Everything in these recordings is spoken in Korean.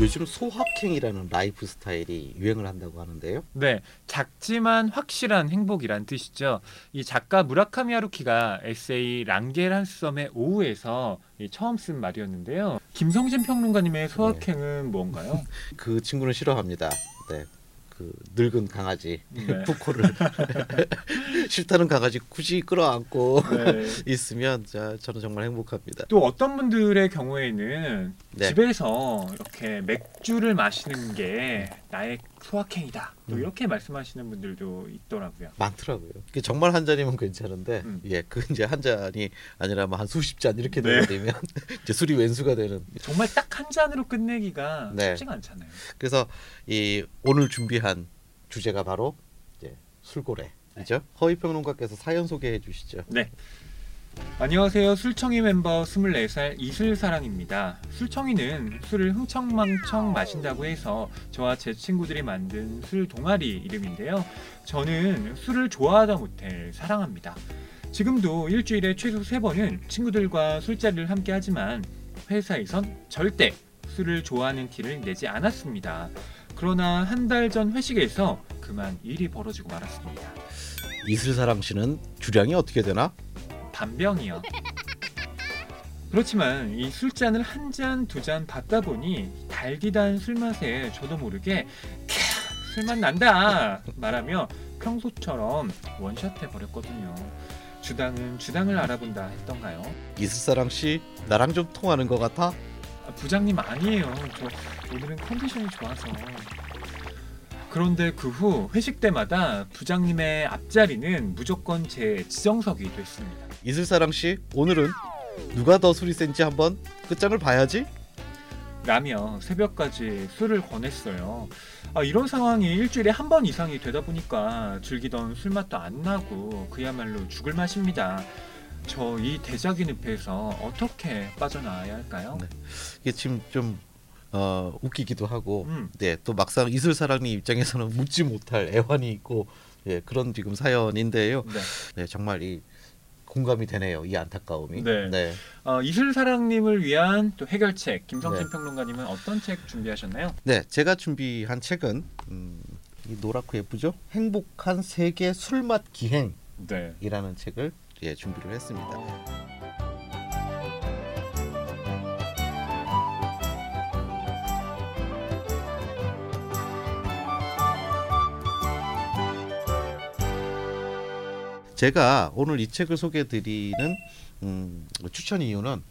요즘 소확행이라는 라이프 스타일이 유행을 한다고 하는데요. 네, 작지만 확실한 행복이란 뜻이죠. 이 작가 무라카미 하루키가 에세이 랑겔한스섬의 오후에서 이 처음 쓴 말이었는데요. 김성신 평론가님의 소확행은 뭔가요? 그 친구는 싫어합니다. 네. 그 늙은 강아지 네. 푸코를 싫다는 강아지 굳이 끌어안고 네. 있으면 자, 저는 정말 행복합니다. 또 어떤 분들의 경우에는 네. 집에서 이렇게 맥주를 마시는 게 나의 소확행이다. 또 음. 이렇게 말씀하시는 분들도 있더라고요. 많더라고요. 그게 정말 한 잔이면 괜찮은데 음. 예, 그 이제 한 잔이 아니라 뭐 한 수십 잔 이렇게 네. 되면 이제 술이 왼수가 되는. 정말 딱 한 잔으로 끝내기가 네. 쉽지가 않잖아요. 그래서 이 오늘 준비한 주제가 바로 이제 술고래이죠. 허위 평론가께서 사연 소개해 주시죠. 네. 안녕하세요. 술청이 멤버 24살 이슬사랑입니다. 술청이는 술을 흥청망청 마신다고 해서 저와 제 친구들이 만든 술 동아리 이름인데요. 저는 술을 좋아하다 못해 사랑합니다. 지금도 일주일에 최소 3번은 친구들과 술자리를 함께 하지만 회사에선 절대 술을 좋아하는 티를 내지 않았습니다. 그러나 한 달 전 회식에서 그만 일이 벌어지고 말았습니다. 이슬사랑 씨는 주량이 어떻게 되나? 반병이요. 그렇지만 이 술잔을 한 잔 두 잔 받다 보니 달디단 술 맛에 저도 모르게 캬 술맛 난다 말하며 평소처럼 원샷 해버렸거든요. 주당은 주당을 알아본다 했던가요? 이슬사랑 씨 나랑 좀 통하는 것 같아? 아, 부장님 아니에요. 저 오늘은 컨디션이 좋아서. 그런데 그 후 회식 때마다 부장님의 앞자리는 무조건 제 지정석이 됐습니다. 이슬사랑 씨 오늘은 누가 더 술이 센지 한번 끝장을 봐야지. 라며 새벽까지 술을 권했어요. 아, 이런 상황이 일주일에 한 번 이상이 되다 보니까 즐기던 술 맛도 안 나고 그야말로 죽을 맛입니다. 저 이 대작인 늪에서 어떻게 빠져나와야 할까요? 네. 이게 지금 좀 어, 웃기기도 하고 음, 네, 또 막상 이슬사랑님 입장에서는 묻지 못할 애환이 있고 예, 그런 지금 사연인데요. 네. 네, 정말 이 공감이 되네요. 이 안타까움이. 네. 네. 어, 이슬사랑님을 위한 또 해결책 김성진 네. 평론가님은 어떤 책 준비하셨나요? 네, 제가 준비한 책은 음, 이 노랗고 예쁘죠? 행복한 세계 술맛 기행이라는 네. 책을 예, 준비를 했습니다. 제가 오늘 이 책을 소개해드리는 음, 추천 이유는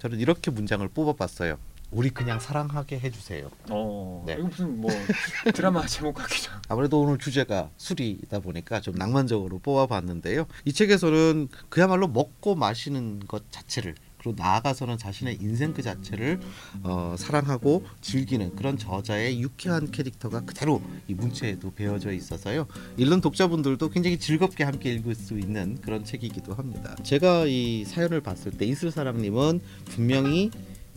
저는 이렇게 문장을 뽑아봤어요. 우리 그냥 사랑하게 해주세요. 어, 네. 이거 무슨 뭐 드라마 제목 같기도 하고. 아무래도 오늘 주제가 술이다 보니까 좀 낭만적으로 뽑아봤는데요. 이 책에서는 그야말로 먹고 마시는 것 자체를 그리고 나아가서는 자신의 인생 그 자체를 어, 사랑하고 즐기는 그런 저자의 유쾌한 캐릭터가 그대로 이 문체에도 배어져 있어서요. 읽는 독자분들도 굉장히 즐겁게 함께 읽을 수 있는 그런 책이기도 합니다. 제가 이 사연을 봤을 때 이슬사랑님은 분명히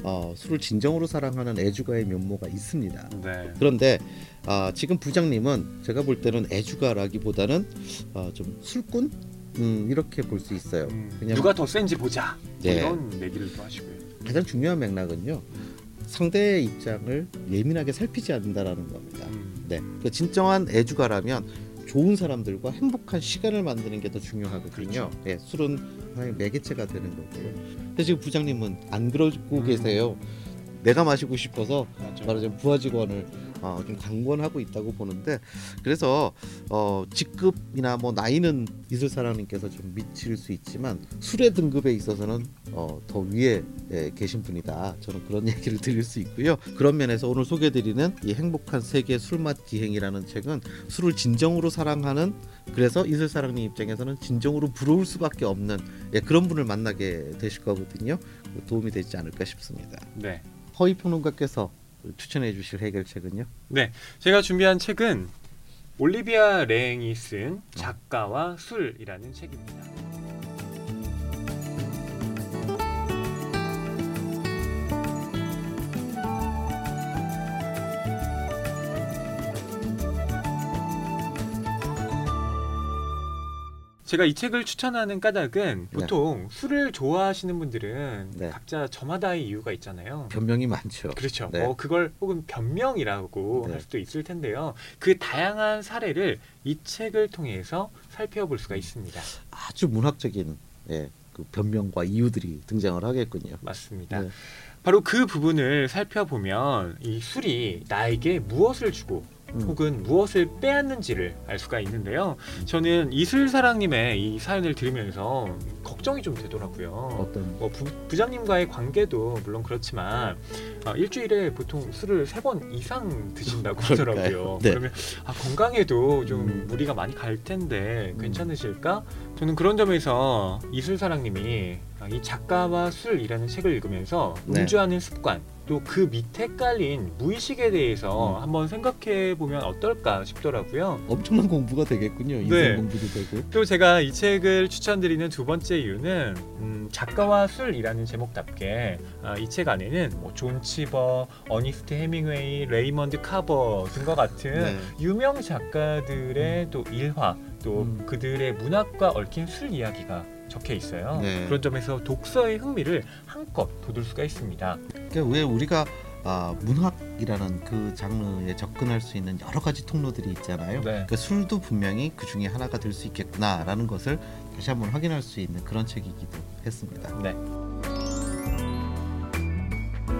어, 술을 진정으로 사랑하는 애주가의 면모가 있습니다. 네. 그런데 아, 지금 부장님은 제가 볼 때는 애주가라기보다는 어, 좀 술꾼 음, 이렇게 볼 수 있어요. 음, 그냥- 누가 더 센지 보자. 네. 이런 얘기를 또 하시고요. 가장 중요한 맥락은요. 상대의 입장을 예민하게 살피지 않는다라는 겁니다. 음, 네, 그 진정한 애주가라면 좋은 사람들과 행복한 시간을 만드는 게 더 중요하거든요. 그렇죠. 예, 술은 하나의 매개체가 되는 거고요. 근데 지금 부장님은 안 그러고 음. 계세요. 내가 마시고 싶어서 맞아. 바로 지금 부하 직원을 어, 좀 강권하고 있다고 보는데 그래서 어, 직급이나 뭐 나이는 이슬사랑님께서 좀 미칠 수 있지만 술의 등급에 있어서는 어, 더 위에 예, 계신 분이다. 저는 그런 얘기를 드릴 수 있고요. 그런 면에서 오늘 소개드리는 이 행복한 세계 술맛 기행이라는 책은 술을 진정으로 사랑하는 그래서 이슬사랑님 입장에서는 진정으로 부러울 수밖에 없는 예, 그런 분을 만나게 되실 거거든요. 도움이 되지 않을까 싶습니다. 네. 허위 평론가께서 추천해 주실 해결책은요? 네. 제가 준비한 책은 올리비아 레잉이 쓴 작가와 술이라는 책입니다. 제가 이 책을 추천하는 까닭은 네. 보통 술을 좋아하시는 분들은 네. 각자 저마다의 이유가 있잖아요. 변명이 많죠. 그렇죠. 네. 어, 그걸 혹은 변명이라고 네. 할 수도 있을 텐데요. 그 다양한 사례를 이 책을 통해서 살펴볼 수가 있습니다. 아주 문학적인 예, 그 변명과 이유들이 등장을 하겠군요. 맞습니다. 네. 바로 그 부분을 살펴보면 이 술이 나에게 무엇을 주고 음. 혹은 무엇을 빼앗는지를 알 수가 있는데요. 저는 이슬사랑님의 이 사연을 들으면서 걱정이 좀 되더라고요. 어떤 뭐 부, 부장님과의 관계도 물론 그렇지만 아, 일주일에 보통 술을 세 번 이상 드신다고 그럴까요? 하더라고요. 네. 그러면 아, 건강에도 좀 음. 무리가 많이 갈 텐데 음. 괜찮으실까? 저는 그런 점에서 이술사랑님이 아, 이 작가와 술이라는 책을 읽으면서 네. 음주하는 습관 또 그 밑에 깔린 무의식에 대해서 음. 한번 생각해 보면 어떨까 싶더라고요. 엄청난 공부가 되겠군요. 인생 네. 공부도 되고. 또 제가 이 책을 추천드리는 두 번째 이유는 음, 작가와 술이라는 제목답게 아, 이책 안에는 뭐 존 치버, 어니스트 해밍웨이, 레이먼드 카버 등과 같은 네. 유명 작가들의 또 일화, 또 음. 그들의 문학과 얽힌 술 이야기가 적혀 있어요. 네. 그런 점에서 독서의 흥미를 한껏 돋을 수가 있습니다. 그러니까 왜 우리가 아, 문학이라는 그 장르에 접근할 수 있는 여러 가지 통로들이 있잖아요. 네. 그러니까 술도 분명히 그 중에 하나가 될 수 있겠구나라는 것을 다시 한번 확인할 수 있는 그런 책이기도 했습니다. 네.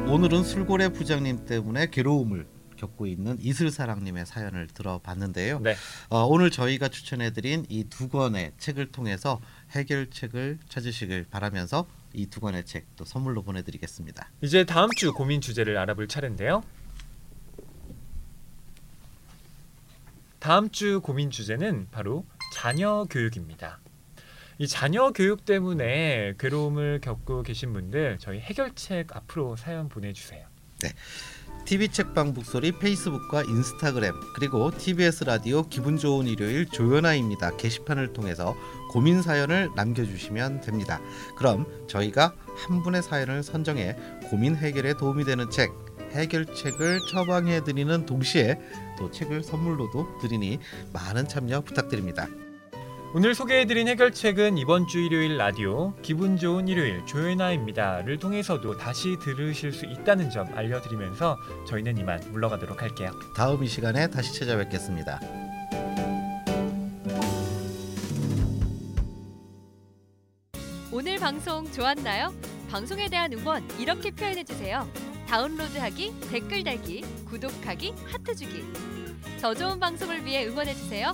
오늘은 술고래 부장님 때문에 괴로움을 겪고 있는 이슬사랑님의 사연을 들어봤는데요. 네. 어, 오늘 저희가 추천해드린 이 두 권의 책을 통해서 해결책을 찾으시길 바라면서 이 두 권의 책 또 선물로 보내드리겠습니다. 이제 다음 주 고민 주제를 알아볼 차례인데요. 다음 주 고민 주제는 바로 자녀 교육입니다. 이 자녀 교육 때문에 괴로움을 겪고 계신 분들 저희 해결책 앞으로 사연 보내주세요. TV 책방 북소리 페이스북과 인스타그램 그리고 TBS 라디오 기분 좋은 일요일 조연아입니다 게시판을 통해서 고민 사연을 남겨주시면 됩니다. 그럼 저희가 한 분의 사연을 선정해 고민 해결에 도움이 되는 책 해결책을 처방해 드리는 동시에 또 책을 선물로도 드리니 많은 참여 부탁드립니다. 오늘 소개해드린 해결책은 이번 주 일요일 라디오 기분 좋은 일요일 조연아입니다를 통해서도 다시 들으실 수 있다는 점 알려드리면서 저희는 이만 물러가도록 할게요. 다음 이 시간에 다시 찾아뵙겠습니다. 오늘 방송 좋았나요? 방송에 대한 응원 이렇게 표현해 주세요. 다운로드하기, 댓글 달기, 구독하기, 하트 주기. 저 좋은 방송을 위해 응원해 주세요.